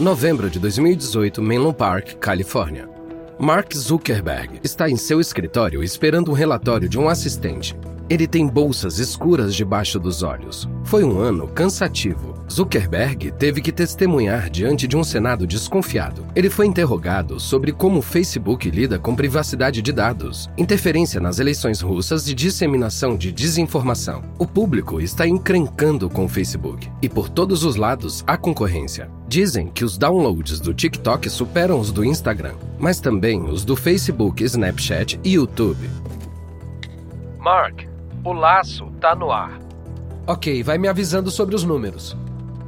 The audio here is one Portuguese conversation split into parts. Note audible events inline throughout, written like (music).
Novembro de 2018, Menlo Park, Califórnia. Mark Zuckerberg está em seu escritório esperando um relatório de um assistente. Ele tem bolsas escuras debaixo dos olhos. Foi um ano cansativo. Zuckerberg teve que testemunhar diante de um Senado desconfiado. Ele foi interrogado sobre como o Facebook lida com privacidade de dados, interferência nas eleições russas e disseminação de desinformação. O público está encrencando com o Facebook e por todos os lados há concorrência. Dizem que os downloads do TikTok superam os do Instagram, mas também os do Facebook, Snapchat e YouTube. Mark, o laço tá no ar. Ok, vai me avisando sobre os números.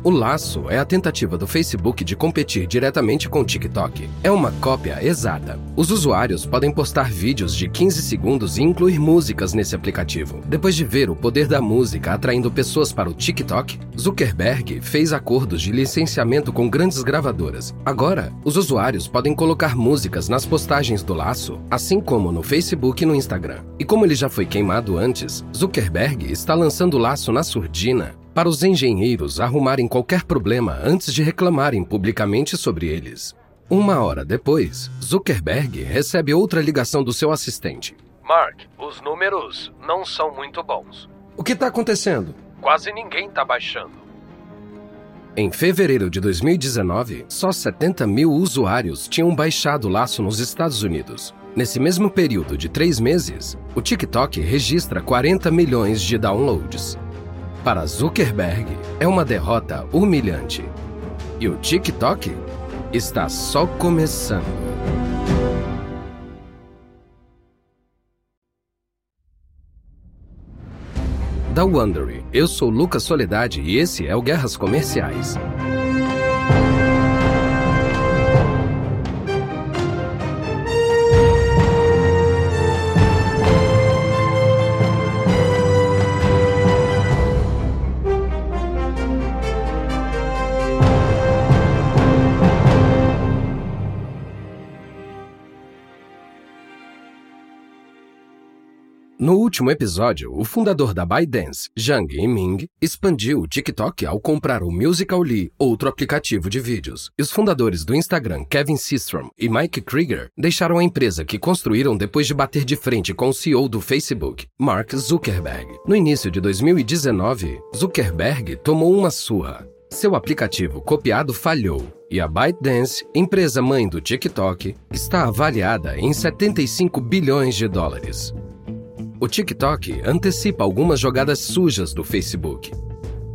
O Laço é a tentativa do Facebook de competir diretamente com o TikTok. É uma cópia exata. Os usuários podem postar vídeos de 15 segundos e incluir músicas nesse aplicativo. Depois de ver o poder da música atraindo pessoas para o TikTok, Zuckerberg fez acordos de licenciamento com grandes gravadoras. Agora, os usuários podem colocar músicas nas postagens do Laço, assim como no Facebook e no Instagram. E como ele já foi queimado antes, Zuckerberg está lançando o Laço na surdina para os engenheiros arrumarem qualquer problema antes de reclamarem publicamente sobre eles. Uma hora depois, Zuckerberg recebe outra ligação do seu assistente. Mark, os números não são muito bons. O que está acontecendo? Quase ninguém está baixando. Em fevereiro de 2019, só 70 mil usuários tinham baixado o laço nos Estados Unidos. Nesse mesmo período de três meses, o TikTok registra 40 milhões de downloads. Para Zuckerberg, é uma derrota humilhante. E o TikTok está só começando. Da Wondery, eu sou Lucas Soledade e esse é o Guerras Comerciais. No último episódio, o fundador da ByteDance, Zhang Yiming, expandiu o TikTok ao comprar o Musical.ly, outro aplicativo de vídeos. E os fundadores do Instagram, Kevin Systrom e Mike Krieger, deixaram a empresa que construíram depois de bater de frente com o CEO do Facebook, Mark Zuckerberg. No início de 2019, Zuckerberg tomou uma surra. Seu aplicativo copiado falhou e a ByteDance, empresa mãe do TikTok, está avaliada em 75 bilhões de dólares. O TikTok antecipa algumas jogadas sujas do Facebook.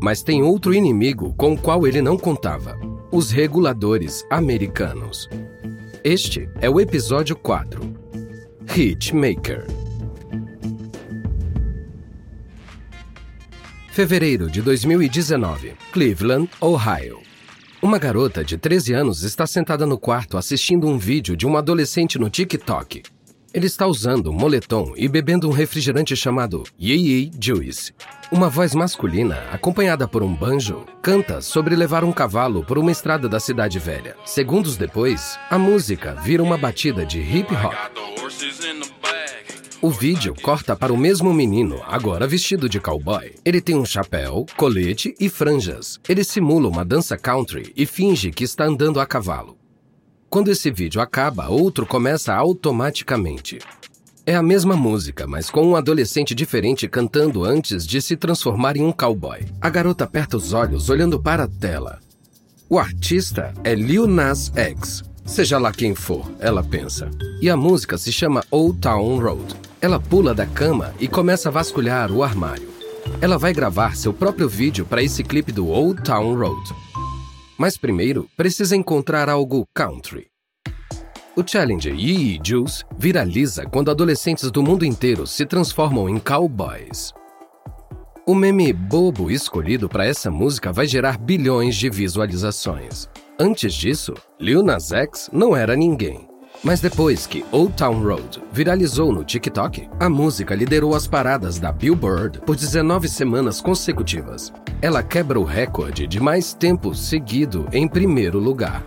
Mas tem outro inimigo com o qual ele não contava: os reguladores americanos. Este é o episódio 4 Hitmaker. Fevereiro de 2019, Cleveland, Ohio. Uma garota de 13 anos está sentada no quarto assistindo um vídeo de um adolescente no TikTok. Ele está usando um moletom e bebendo um refrigerante chamado Yee Juice. Uma voz masculina, acompanhada por um banjo, canta sobre levar um cavalo por uma estrada da cidade velha. Segundos depois, a música vira uma batida de hip hop. O vídeo corta para o mesmo menino, agora vestido de cowboy. Ele tem um chapéu, colete e franjas. Ele simula uma dança country e finge que está andando a cavalo. Quando esse vídeo acaba, outro começa automaticamente. É a mesma música, mas com um adolescente diferente cantando antes de se transformar em um cowboy. A garota aperta os olhos olhando para a tela. O artista é Lil Nas X. Seja lá quem for, ela pensa. E a música se chama Old Town Road. Ela pula da cama e começa a vasculhar o armário. Ela vai gravar seu próprio vídeo para esse clipe do Old Town Road. Mas primeiro, precisa encontrar algo country. O challenge Yee Juice viraliza quando adolescentes do mundo inteiro se transformam em cowboys. O meme bobo escolhido para essa música vai gerar bilhões de visualizações. Antes disso, Lil Nas X não era ninguém. Mas depois que Old Town Road viralizou no TikTok, a música liderou as paradas da Billboard por 19 semanas consecutivas. Ela quebra o recorde de mais tempo seguido em primeiro lugar.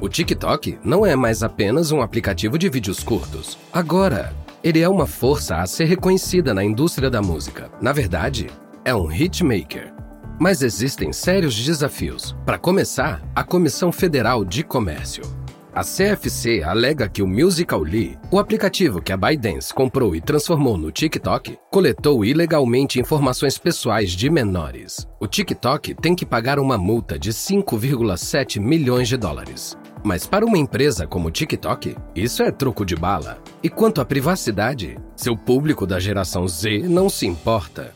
O TikTok não é mais apenas um aplicativo de vídeos curtos. Agora, ele é uma força a ser reconhecida na indústria da música. Na verdade, é um hitmaker. Mas existem sérios desafios. Para começar, a Comissão Federal de Comércio. A CFC alega que o Musical.ly, o aplicativo que a ByteDance comprou e transformou no TikTok, coletou ilegalmente informações pessoais de menores. O TikTok tem que pagar uma multa de 5,7 milhões de dólares. Mas para uma empresa como o TikTok, isso é truco de bala. E quanto à privacidade, seu público da geração Z não se importa.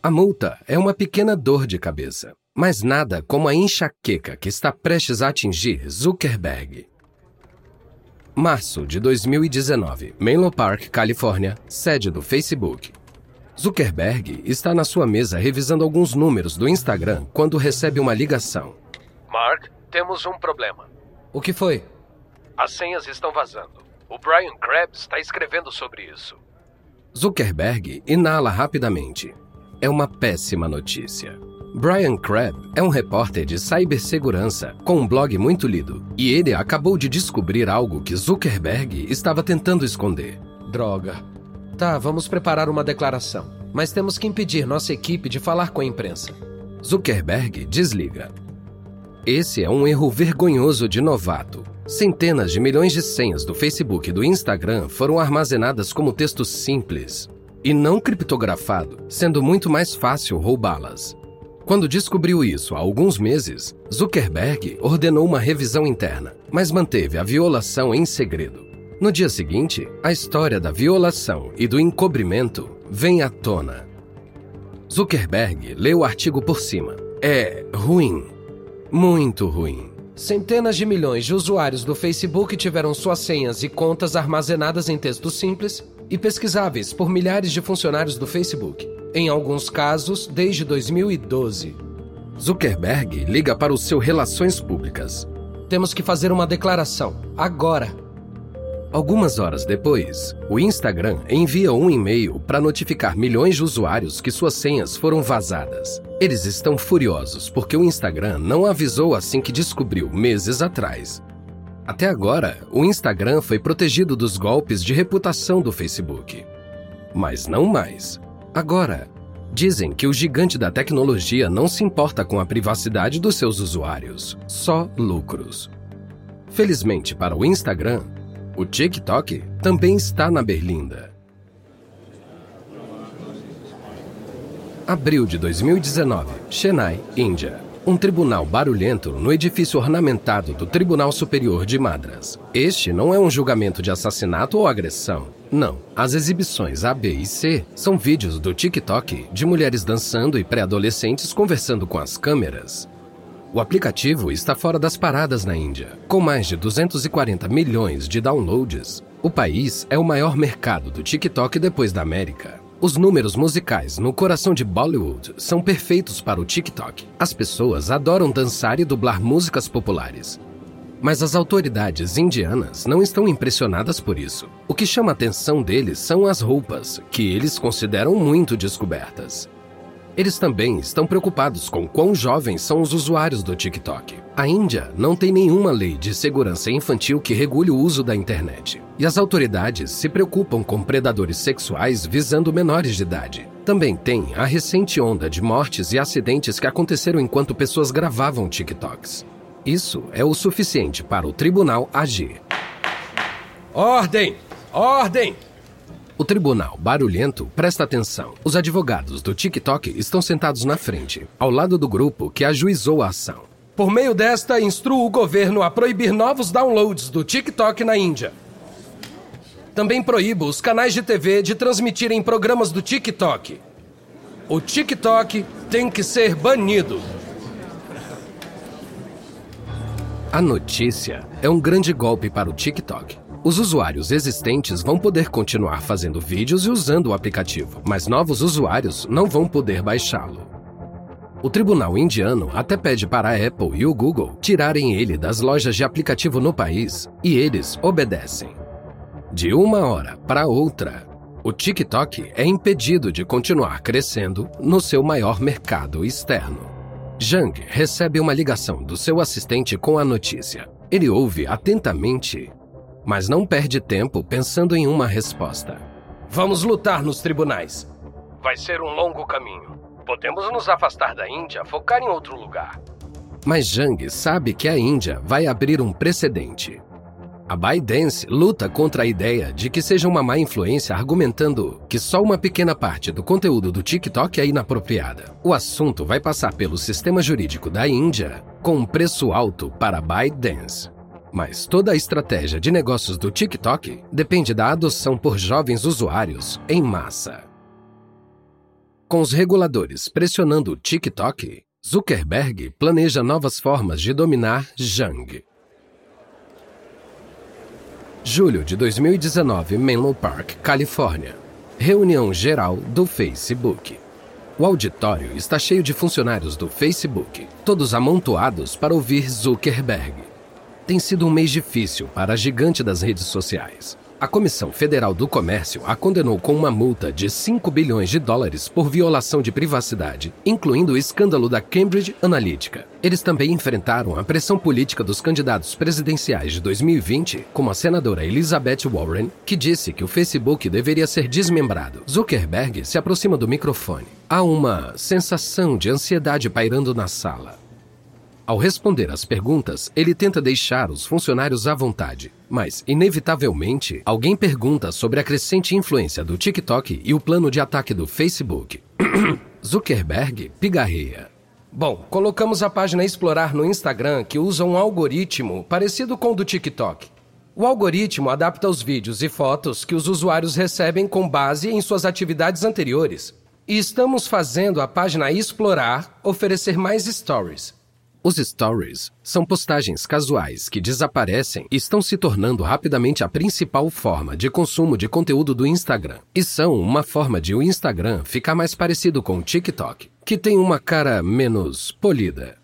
A multa é uma pequena dor de cabeça, mas nada como a enxaqueca que está prestes a atingir Zuckerberg. Março de 2019, Menlo Park, Califórnia, sede do Facebook. Zuckerberg está na sua mesa revisando alguns números do Instagram quando recebe uma ligação. Mark, temos um problema. O que foi? As senhas estão vazando. O Brian Krebs está escrevendo sobre isso. Zuckerberg inala rapidamente. É uma péssima notícia. Brian Crabb é um repórter de cibersegurança com um blog muito lido, e ele acabou de descobrir algo que Zuckerberg estava tentando esconder. Droga. Tá, vamos preparar uma declaração, mas temos que impedir nossa equipe de falar com a imprensa. Zuckerberg desliga. Esse é um erro vergonhoso de novato. Centenas de milhões de senhas do Facebook e do Instagram foram armazenadas como texto simples e não criptografado, sendo muito mais fácil roubá-las. Quando descobriu isso há alguns meses, Zuckerberg ordenou uma revisão interna, mas manteve a violação em segredo. No dia seguinte, a história da violação e do encobrimento vem à tona. Zuckerberg leu o artigo por cima. É ruim. Muito ruim. Centenas de milhões de usuários do Facebook tiveram suas senhas e contas armazenadas em texto simples e pesquisáveis por milhares de funcionários do Facebook em alguns casos desde 2012. Zuckerberg liga para o seu Relações Públicas. Temos que fazer uma declaração, agora. Algumas horas depois, o Instagram envia um e-mail para notificar milhões de usuários que suas senhas foram vazadas. Eles estão furiosos porque o Instagram não avisou assim que descobriu meses atrás. Até agora, o Instagram foi protegido dos golpes de reputação do Facebook. Mas não mais. Agora, dizem que o gigante da tecnologia não se importa com a privacidade dos seus usuários, só lucros. Felizmente para o Instagram, o TikTok também está na berlinda. Abril de 2019, Chennai, Índia um tribunal barulhento no edifício ornamentado do Tribunal Superior de Madras. Este não é um julgamento de assassinato ou agressão. Não. As exibições A, B e C são vídeos do TikTok de mulheres dançando e pré-adolescentes conversando com as câmeras. O aplicativo está fora das paradas na Índia. Com mais de 240 milhões de downloads, o país é o maior mercado do TikTok depois da América. Os números musicais no coração de Bollywood são perfeitos para o TikTok. As pessoas adoram dançar e dublar músicas populares. Mas as autoridades indianas não estão impressionadas por isso. O que chama a atenção deles são as roupas, que eles consideram muito descobertas. Eles também estão preocupados com quão jovens são os usuários do TikTok. A Índia não tem nenhuma lei de segurança infantil que regule o uso da internet. E as autoridades se preocupam com predadores sexuais visando menores de idade. Também tem a recente onda de mortes e acidentes que aconteceram enquanto pessoas gravavam TikToks. Isso é o suficiente para o tribunal agir. Ordem! Ordem! O tribunal, barulhento, presta atenção. Os advogados do TikTok estão sentados na frente, ao lado do grupo que ajuizou a ação. Por meio desta, instruo o governo a proibir novos downloads do TikTok na Índia. Também proíbo os canais de TV de transmitirem programas do TikTok. O TikTok tem que ser banido. A notícia é um grande golpe para o TikTok. Os usuários existentes vão poder continuar fazendo vídeos e usando o aplicativo, mas novos usuários não vão poder baixá-lo. O tribunal indiano até pede para a Apple e o Google tirarem ele das lojas de aplicativo no país e eles obedecem. De uma hora para outra, o TikTok é impedido de continuar crescendo no seu maior mercado externo. Jang recebe uma ligação do seu assistente com a notícia. Ele ouve atentamente mas não perde tempo pensando em uma resposta. Vamos lutar nos tribunais. Vai ser um longo caminho. Podemos nos afastar da Índia, focar em outro lugar. Mas Jang sabe que a Índia vai abrir um precedente. A ByteDance luta contra a ideia de que seja uma má influência, argumentando que só uma pequena parte do conteúdo do TikTok é inapropriada. O assunto vai passar pelo sistema jurídico da Índia com um preço alto para a ByteDance. Mas toda a estratégia de negócios do TikTok depende da adoção por jovens usuários em massa. Com os reguladores pressionando o TikTok, Zuckerberg planeja novas formas de dominar Zhang. Julho de 2019, Menlo Park, Califórnia. Reunião geral do Facebook. O auditório está cheio de funcionários do Facebook, todos amontoados para ouvir Zuckerberg. Tem sido um mês difícil para a gigante das redes sociais. A Comissão Federal do Comércio a condenou com uma multa de 5 bilhões de dólares por violação de privacidade, incluindo o escândalo da Cambridge Analytica. Eles também enfrentaram a pressão política dos candidatos presidenciais de 2020, como a senadora Elizabeth Warren, que disse que o Facebook deveria ser desmembrado. Zuckerberg se aproxima do microfone. Há uma sensação de ansiedade pairando na sala. Ao responder às perguntas, ele tenta deixar os funcionários à vontade. Mas, inevitavelmente, alguém pergunta sobre a crescente influência do TikTok e o plano de ataque do Facebook. (coughs) Zuckerberg pigarreia. Bom, colocamos a página Explorar no Instagram que usa um algoritmo parecido com o do TikTok. O algoritmo adapta os vídeos e fotos que os usuários recebem com base em suas atividades anteriores. E estamos fazendo a página Explorar oferecer mais stories. Os stories são postagens casuais que desaparecem e estão se tornando rapidamente a principal forma de consumo de conteúdo do Instagram. E são uma forma de o Instagram ficar mais parecido com o TikTok, que tem uma cara menos polida.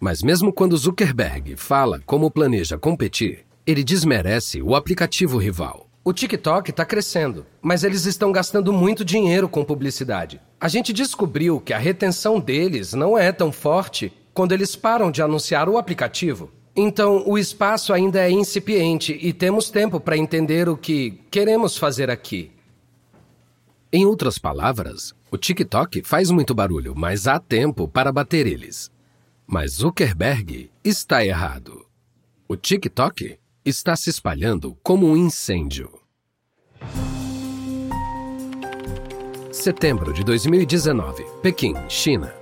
Mas mesmo quando Zuckerberg fala como planeja competir, ele desmerece o aplicativo rival. O TikTok está crescendo, mas eles estão gastando muito dinheiro com publicidade. A gente descobriu que a retenção deles não é tão forte quando eles param de anunciar o aplicativo. Então, o espaço ainda é incipiente e temos tempo para entender o que queremos fazer aqui. Em outras palavras, o TikTok faz muito barulho, mas há tempo para bater eles. Mas Zuckerberg está errado. O TikTok está se espalhando como um incêndio. Setembro de 2019, Pequim, China.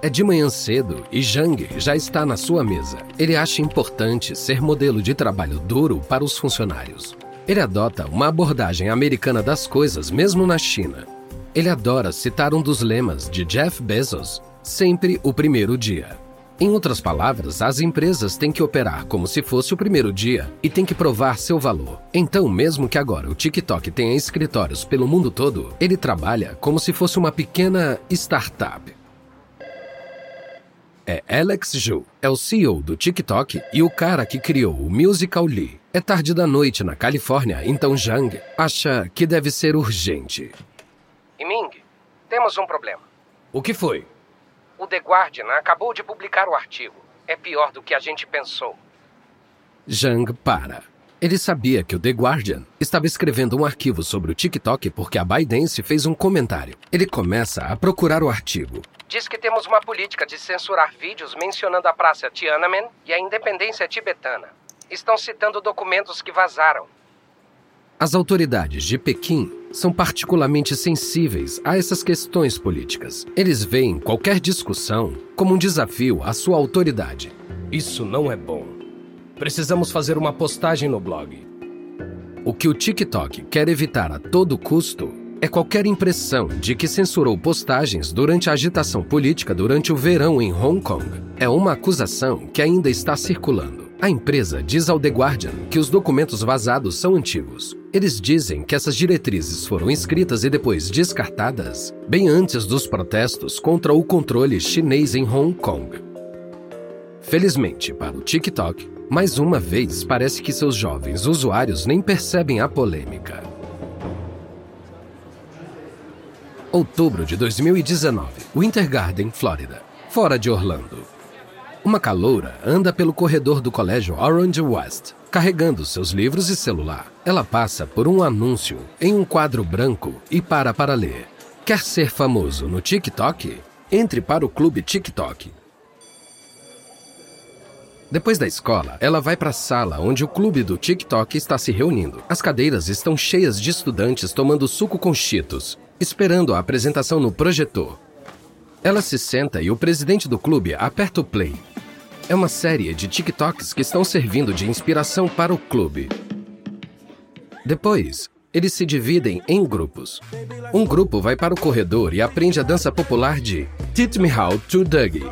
É de manhã cedo e Zhang já está na sua mesa. Ele acha importante ser modelo de trabalho duro para os funcionários. Ele adota uma abordagem americana das coisas, mesmo na China. Ele adora citar um dos lemas de Jeff Bezos: sempre o primeiro dia. Em outras palavras, as empresas têm que operar como se fosse o primeiro dia e têm que provar seu valor. Então, mesmo que agora o TikTok tenha escritórios pelo mundo todo, ele trabalha como se fosse uma pequena startup é Alex Zhu, é o CEO do TikTok e o cara que criou o Musical Lee. É tarde da noite na Califórnia, então Zhang acha que deve ser urgente. Ming, temos um problema. O que foi? O The Guardian acabou de publicar o artigo. É pior do que a gente pensou. Zhang para. Ele sabia que o The Guardian estava escrevendo um arquivo sobre o TikTok porque a ByteDance fez um comentário. Ele começa a procurar o artigo diz que temos uma política de censurar vídeos mencionando a praça Tiananmen e a independência tibetana. Estão citando documentos que vazaram. As autoridades de Pequim são particularmente sensíveis a essas questões políticas. Eles veem qualquer discussão como um desafio à sua autoridade. Isso não é bom. Precisamos fazer uma postagem no blog. O que o TikTok quer evitar a todo custo é qualquer impressão de que censurou postagens durante a agitação política durante o verão em Hong Kong. É uma acusação que ainda está circulando. A empresa diz ao The Guardian que os documentos vazados são antigos. Eles dizem que essas diretrizes foram escritas e depois descartadas bem antes dos protestos contra o controle chinês em Hong Kong. Felizmente para o TikTok, mais uma vez parece que seus jovens usuários nem percebem a polêmica. Outubro de 2019, Winter Garden, Flórida, fora de Orlando. Uma caloura anda pelo corredor do colégio Orange West, carregando seus livros e celular. Ela passa por um anúncio em um quadro branco e para para ler. Quer ser famoso no TikTok? Entre para o clube TikTok. Depois da escola, ela vai para a sala onde o clube do TikTok está se reunindo. As cadeiras estão cheias de estudantes tomando suco com cheetos, esperando a apresentação no projetor. Ela se senta e o presidente do clube aperta o play. É uma série de TikToks que estão servindo de inspiração para o clube. Depois, eles se dividem em grupos. Um grupo vai para o corredor e aprende a dança popular de Teach Me How to Dougie.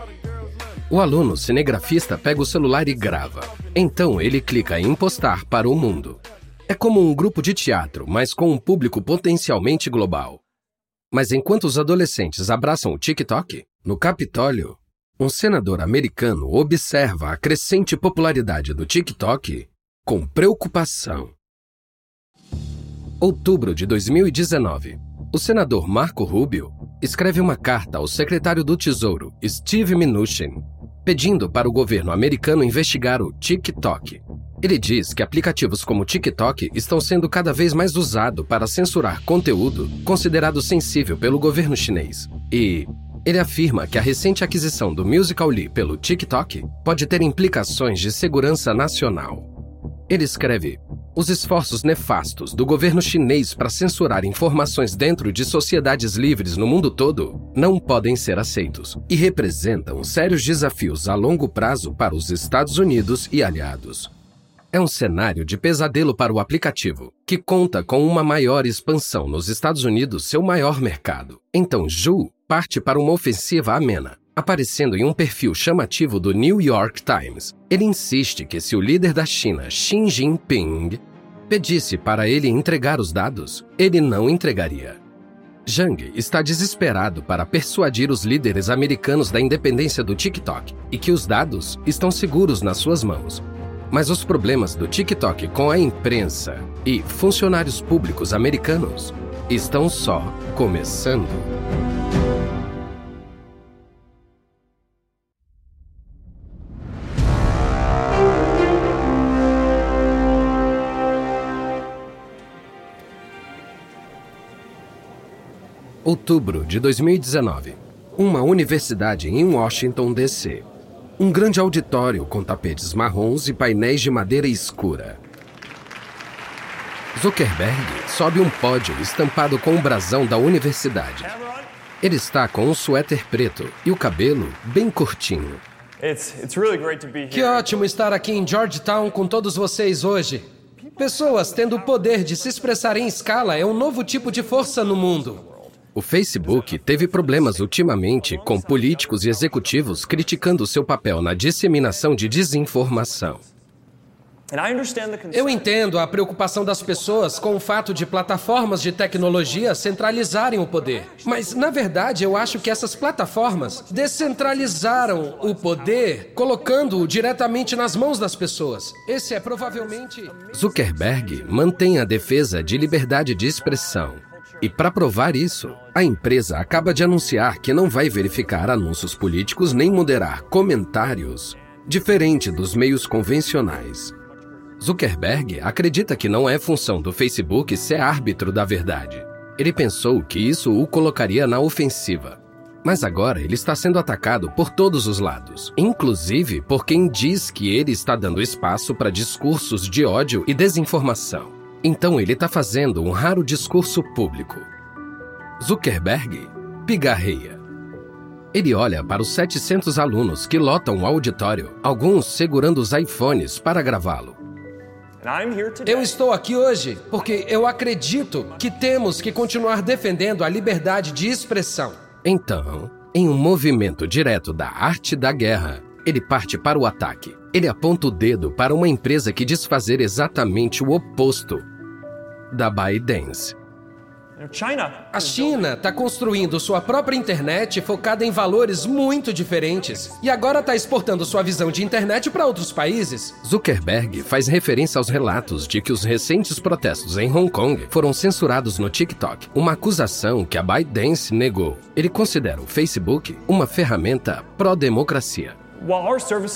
O aluno cinegrafista pega o celular e grava. Então ele clica em postar para o mundo. É como um grupo de teatro, mas com um público potencialmente global. Mas enquanto os adolescentes abraçam o TikTok, no Capitólio, um senador americano observa a crescente popularidade do TikTok com preocupação. Outubro de 2019. O senador Marco Rubio escreve uma carta ao secretário do Tesouro, Steve Mnuchin, pedindo para o governo americano investigar o TikTok. Ele diz que aplicativos como o TikTok estão sendo cada vez mais usados para censurar conteúdo considerado sensível pelo governo chinês. E ele afirma que a recente aquisição do Musical.ly pelo TikTok pode ter implicações de segurança nacional. Ele escreve: os esforços nefastos do governo chinês para censurar informações dentro de sociedades livres no mundo todo não podem ser aceitos e representam sérios desafios a longo prazo para os Estados Unidos e aliados. É um cenário de pesadelo para o aplicativo, que conta com uma maior expansão nos Estados Unidos, seu maior mercado. Então, Zhu parte para uma ofensiva amena, Aparecendo em um perfil chamativo do New York Times, ele insiste que se o líder da China, Xi Jinping, pedisse para ele entregar os dados, ele não entregaria. Zhang está desesperado para persuadir os líderes americanos da independência do TikTok e que os dados estão seguros nas suas mãos. Mas os problemas do TikTok com a imprensa e funcionários públicos americanos estão só começando. Outubro de 2019. Uma universidade em Washington, D.C. Um grande auditório com tapetes marrons e painéis de madeira escura. Zuckerberg sobe um pódio estampado com o brasão da universidade. Ele está com um suéter preto e o cabelo bem curtinho. Que ótimo estar aqui em Georgetown com todos vocês hoje. Pessoas tendo o poder de se expressar em escala é um novo tipo de força no mundo. O Facebook teve problemas ultimamente com políticos e executivos criticando seu papel na disseminação de desinformação. Eu entendo a preocupação das pessoas com o fato de plataformas de tecnologia centralizarem o poder. Mas, na verdade, eu acho que essas plataformas descentralizaram o poder, colocando-o diretamente nas mãos das pessoas. Esse é provavelmente. Zuckerberg mantém a defesa de liberdade de expressão e para provar isso, a empresa acaba de anunciar que não vai verificar anúncios políticos nem moderar comentários, diferente dos meios convencionais. Zuckerberg acredita que não é função do Facebook ser árbitro da verdade. Ele pensou que isso o colocaria na ofensiva. Mas agora ele está sendo atacado por todos os lados, inclusive por quem diz que ele está dando espaço para discursos de ódio e desinformação. Então ele está fazendo um raro discurso público. Zuckerberg pigarreia. Ele olha para os 700 alunos que lotam o auditório, alguns segurando os iPhones para gravá-lo. Eu estou aqui hoje porque eu acredito que temos que continuar defendendo a liberdade de expressão. Então, em um movimento direto da arte da guerra, ele parte para o ataque. Ele aponta o dedo para uma empresa que diz fazer exatamente o oposto da ByteDance. A China está construindo sua própria internet focada em valores muito diferentes e agora está exportando sua visão de internet para outros países. Zuckerberg faz referência aos relatos de que os recentes protestos em Hong Kong foram censurados no TikTok, uma acusação que a ByteDance negou. Ele considera o Facebook uma ferramenta pró-democracia.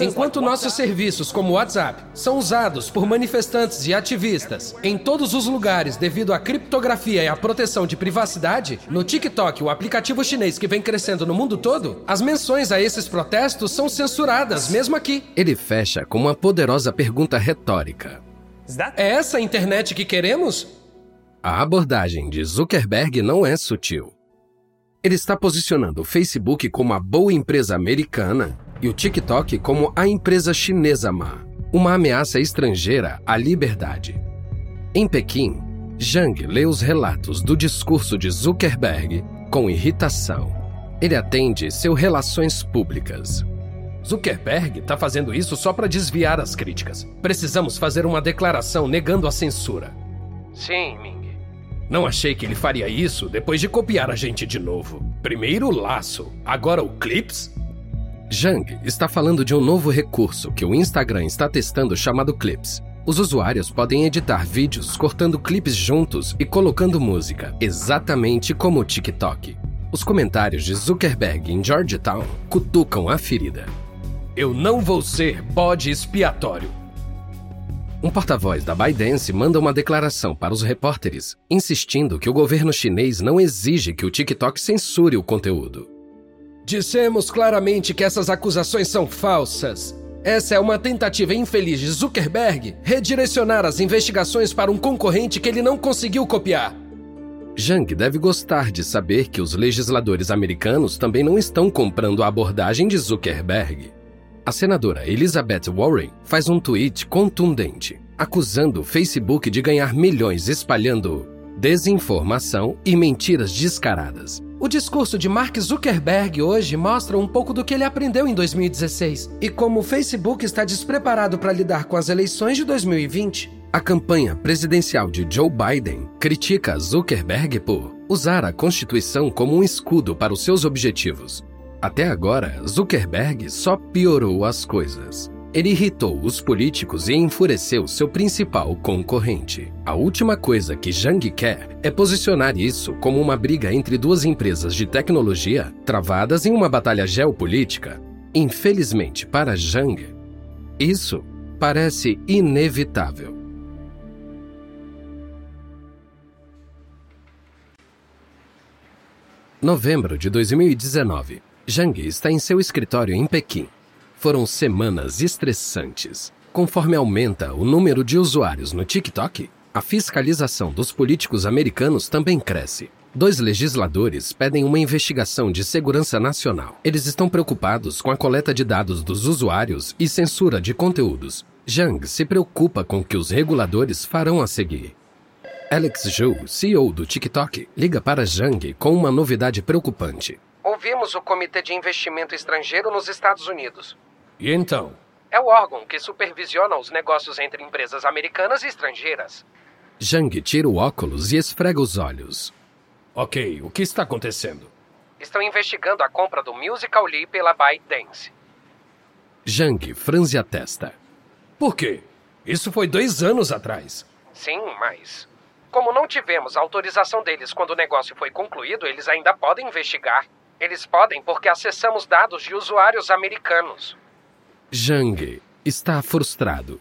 Enquanto nossos serviços, como WhatsApp, são usados por manifestantes e ativistas em todos os lugares devido à criptografia e à proteção de privacidade, no TikTok, o aplicativo chinês que vem crescendo no mundo todo, as menções a esses protestos são censuradas, mesmo aqui. Ele fecha com uma poderosa pergunta retórica: É essa a internet que queremos? A abordagem de Zuckerberg não é sutil. Ele está posicionando o Facebook como a boa empresa americana e o TikTok como a empresa chinesa má, uma ameaça estrangeira à liberdade. Em Pequim, Zhang lê os relatos do discurso de Zuckerberg com irritação. Ele atende seu relações públicas. Zuckerberg está fazendo isso só para desviar as críticas. Precisamos fazer uma declaração negando a censura. Sim, Ming. Não achei que ele faria isso depois de copiar a gente de novo. Primeiro o laço, agora o Clips? Zhang está falando de um novo recurso que o Instagram está testando chamado Clips. Os usuários podem editar vídeos cortando clipes juntos e colocando música, exatamente como o TikTok. Os comentários de Zuckerberg em Georgetown cutucam a ferida. Eu não vou ser bode expiatório. Um porta-voz da ByteDance manda uma declaração para os repórteres, insistindo que o governo chinês não exige que o TikTok censure o conteúdo. Dissemos claramente que essas acusações são falsas. Essa é uma tentativa infeliz de Zuckerberg redirecionar as investigações para um concorrente que ele não conseguiu copiar. Zhang deve gostar de saber que os legisladores americanos também não estão comprando a abordagem de Zuckerberg. A senadora Elizabeth Warren faz um tweet contundente, acusando o Facebook de ganhar milhões espalhando desinformação e mentiras descaradas. O discurso de Mark Zuckerberg hoje mostra um pouco do que ele aprendeu em 2016 e como o Facebook está despreparado para lidar com as eleições de 2020. A campanha presidencial de Joe Biden critica Zuckerberg por usar a Constituição como um escudo para os seus objetivos, até agora, Zuckerberg só piorou as coisas. Ele irritou os políticos e enfureceu seu principal concorrente. A última coisa que Zhang quer é posicionar isso como uma briga entre duas empresas de tecnologia travadas em uma batalha geopolítica. Infelizmente para Zhang, isso parece inevitável. Novembro de 2019. Zhang está em seu escritório em Pequim. Foram semanas estressantes. Conforme aumenta o número de usuários no TikTok, a fiscalização dos políticos americanos também cresce. Dois legisladores pedem uma investigação de segurança nacional. Eles estão preocupados com a coleta de dados dos usuários e censura de conteúdos. Zhang se preocupa com o que os reguladores farão a seguir. Alex Zhou, CEO do TikTok, liga para Zhang com uma novidade preocupante. Ouvimos o Comitê de Investimento Estrangeiro nos Estados Unidos. E então? É o órgão que supervisiona os negócios entre empresas americanas e estrangeiras. Zhang tira o óculos e esfrega os olhos. Ok, o que está acontecendo? Estão investigando a compra do Musical Lee pela ByteDance. Zhang franze a testa. Por quê? Isso foi dois anos atrás. Sim, mas. Como não tivemos autorização deles quando o negócio foi concluído, eles ainda podem investigar. Eles podem porque acessamos dados de usuários americanos. Zhang está frustrado.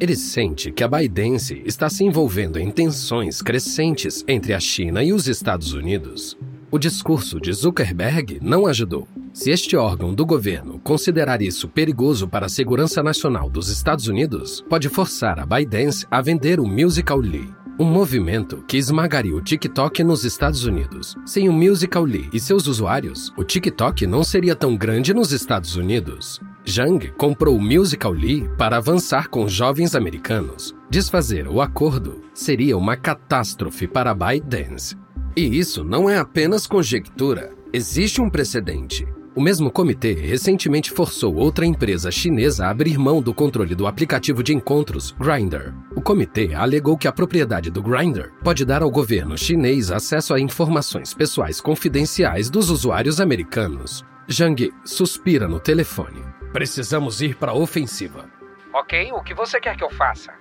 Ele sente que a ByteDance está se envolvendo em tensões crescentes entre a China e os Estados Unidos. O discurso de Zuckerberg não ajudou. Se este órgão do governo considerar isso perigoso para a segurança nacional dos Estados Unidos, pode forçar a ByteDance a vender o Musical Lee. Um movimento que esmagaria o TikTok nos Estados Unidos. Sem o Musical.ly e seus usuários, o TikTok não seria tão grande nos Estados Unidos. Zhang comprou o Musical.ly para avançar com jovens americanos. Desfazer o acordo seria uma catástrofe para a ByteDance. E isso não é apenas conjectura. Existe um precedente. O mesmo comitê recentemente forçou outra empresa chinesa a abrir mão do controle do aplicativo de encontros Grindr. O comitê alegou que a propriedade do Grindr pode dar ao governo chinês acesso a informações pessoais confidenciais dos usuários americanos. Zhang suspira no telefone. Precisamos ir para a ofensiva. Ok, o que você quer que eu faça?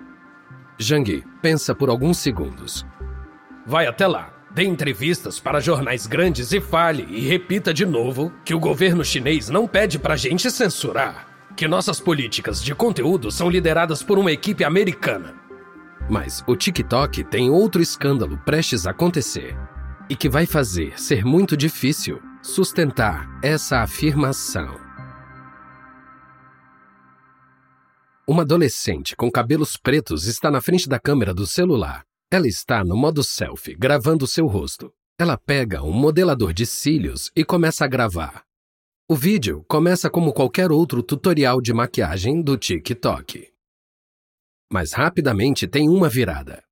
Zhang pensa por alguns segundos. Vai até lá. Dê entrevistas para jornais grandes e fale e repita de novo que o governo chinês não pede pra gente censurar, que nossas políticas de conteúdo são lideradas por uma equipe americana. Mas o TikTok tem outro escândalo prestes a acontecer e que vai fazer ser muito difícil sustentar essa afirmação. Uma adolescente com cabelos pretos está na frente da câmera do celular ela está no modo selfie, gravando seu rosto. Ela pega um modelador de cílios e começa a gravar. O vídeo começa como qualquer outro tutorial de maquiagem do TikTok. Mas rapidamente tem uma virada.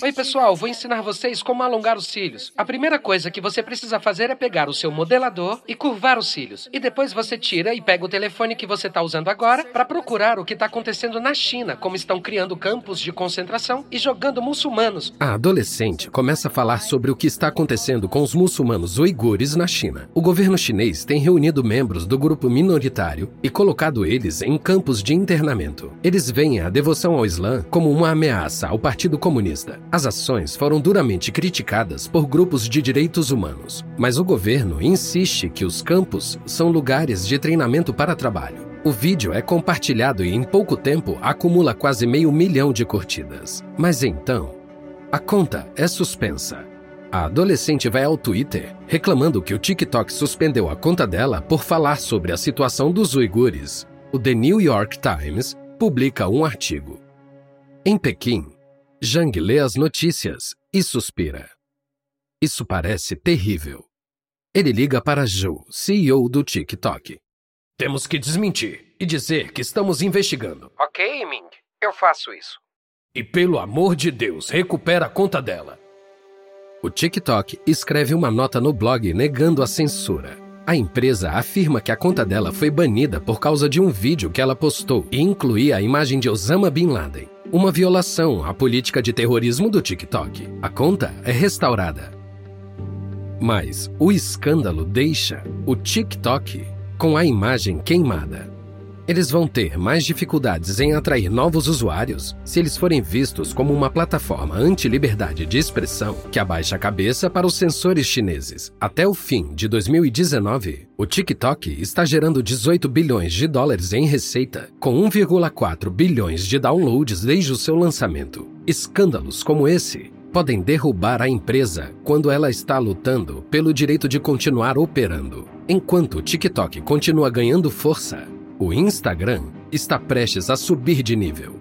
Oi, pessoal, vou ensinar vocês como alongar os cílios. A primeira coisa que você precisa fazer é pegar o seu modelador e curvar os cílios. E depois você tira e pega o telefone que você está usando agora para procurar o que está acontecendo na China, como estão criando campos de concentração e jogando muçulmanos. A adolescente começa a falar sobre o que está acontecendo com os muçulmanos uigures na China. O governo chinês tem reunido membros do grupo minoritário e colocado eles em campos de internamento. Eles veem a devoção ao Islã como uma ameaça ao Partido comunista. As ações foram duramente criticadas por grupos de direitos humanos, mas o governo insiste que os campos são lugares de treinamento para trabalho. O vídeo é compartilhado e em pouco tempo acumula quase meio milhão de curtidas. Mas então, a conta é suspensa. A adolescente vai ao Twitter reclamando que o TikTok suspendeu a conta dela por falar sobre a situação dos uigures. O The New York Times publica um artigo. Em Pequim, Zhang lê as notícias e suspira. Isso parece terrível. Ele liga para Zhou, CEO do TikTok. Temos que desmentir e dizer que estamos investigando. Ok, Ming, eu faço isso. E pelo amor de Deus, recupera a conta dela. O TikTok escreve uma nota no blog negando a censura. A empresa afirma que a conta dela foi banida por causa de um vídeo que ela postou e incluía a imagem de Osama Bin Laden uma violação à política de terrorismo do TikTok. A conta é restaurada. Mas o escândalo deixa o TikTok com a imagem queimada. Eles vão ter mais dificuldades em atrair novos usuários se eles forem vistos como uma plataforma anti-liberdade de expressão que abaixa a cabeça para os censores chineses. Até o fim de 2019, o TikTok está gerando 18 bilhões de dólares em receita, com 1,4 bilhões de downloads desde o seu lançamento. Escândalos como esse podem derrubar a empresa quando ela está lutando pelo direito de continuar operando. Enquanto o TikTok continua ganhando força, o Instagram está prestes a subir de nível.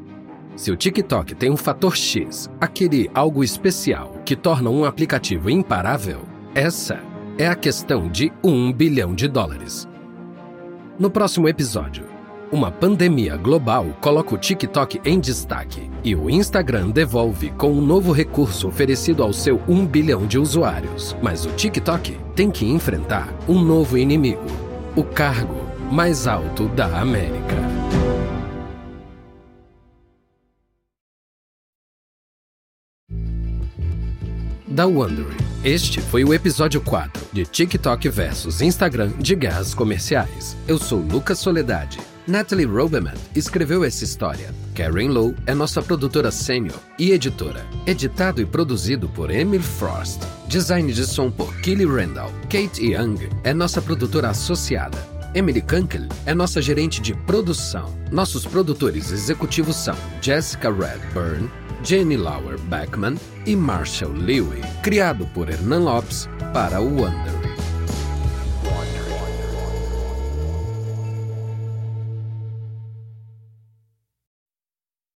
Se o TikTok tem um fator X, aquele algo especial que torna um aplicativo imparável, essa é a questão de um bilhão de dólares. No próximo episódio, uma pandemia global coloca o TikTok em destaque e o Instagram devolve com um novo recurso oferecido ao seu 1 bilhão de usuários. Mas o TikTok tem que enfrentar um novo inimigo: o cargo mais alto da América. Da Wondery. Este foi o episódio 4 de TikTok versus Instagram de guerras comerciais. Eu sou Lucas Soledade. Natalie Robeman escreveu essa história. Karen Lowe é nossa produtora sênior e editora. Editado e produzido por Emily Frost. Design de som por Kelly Randall. Kate Young é nossa produtora associada. Emily Kunkel é nossa gerente de produção. Nossos produtores executivos são Jessica Redburn, Jenny Lauer Beckman e Marshall Lewy. Criado por Hernan Lopes para o Wonder.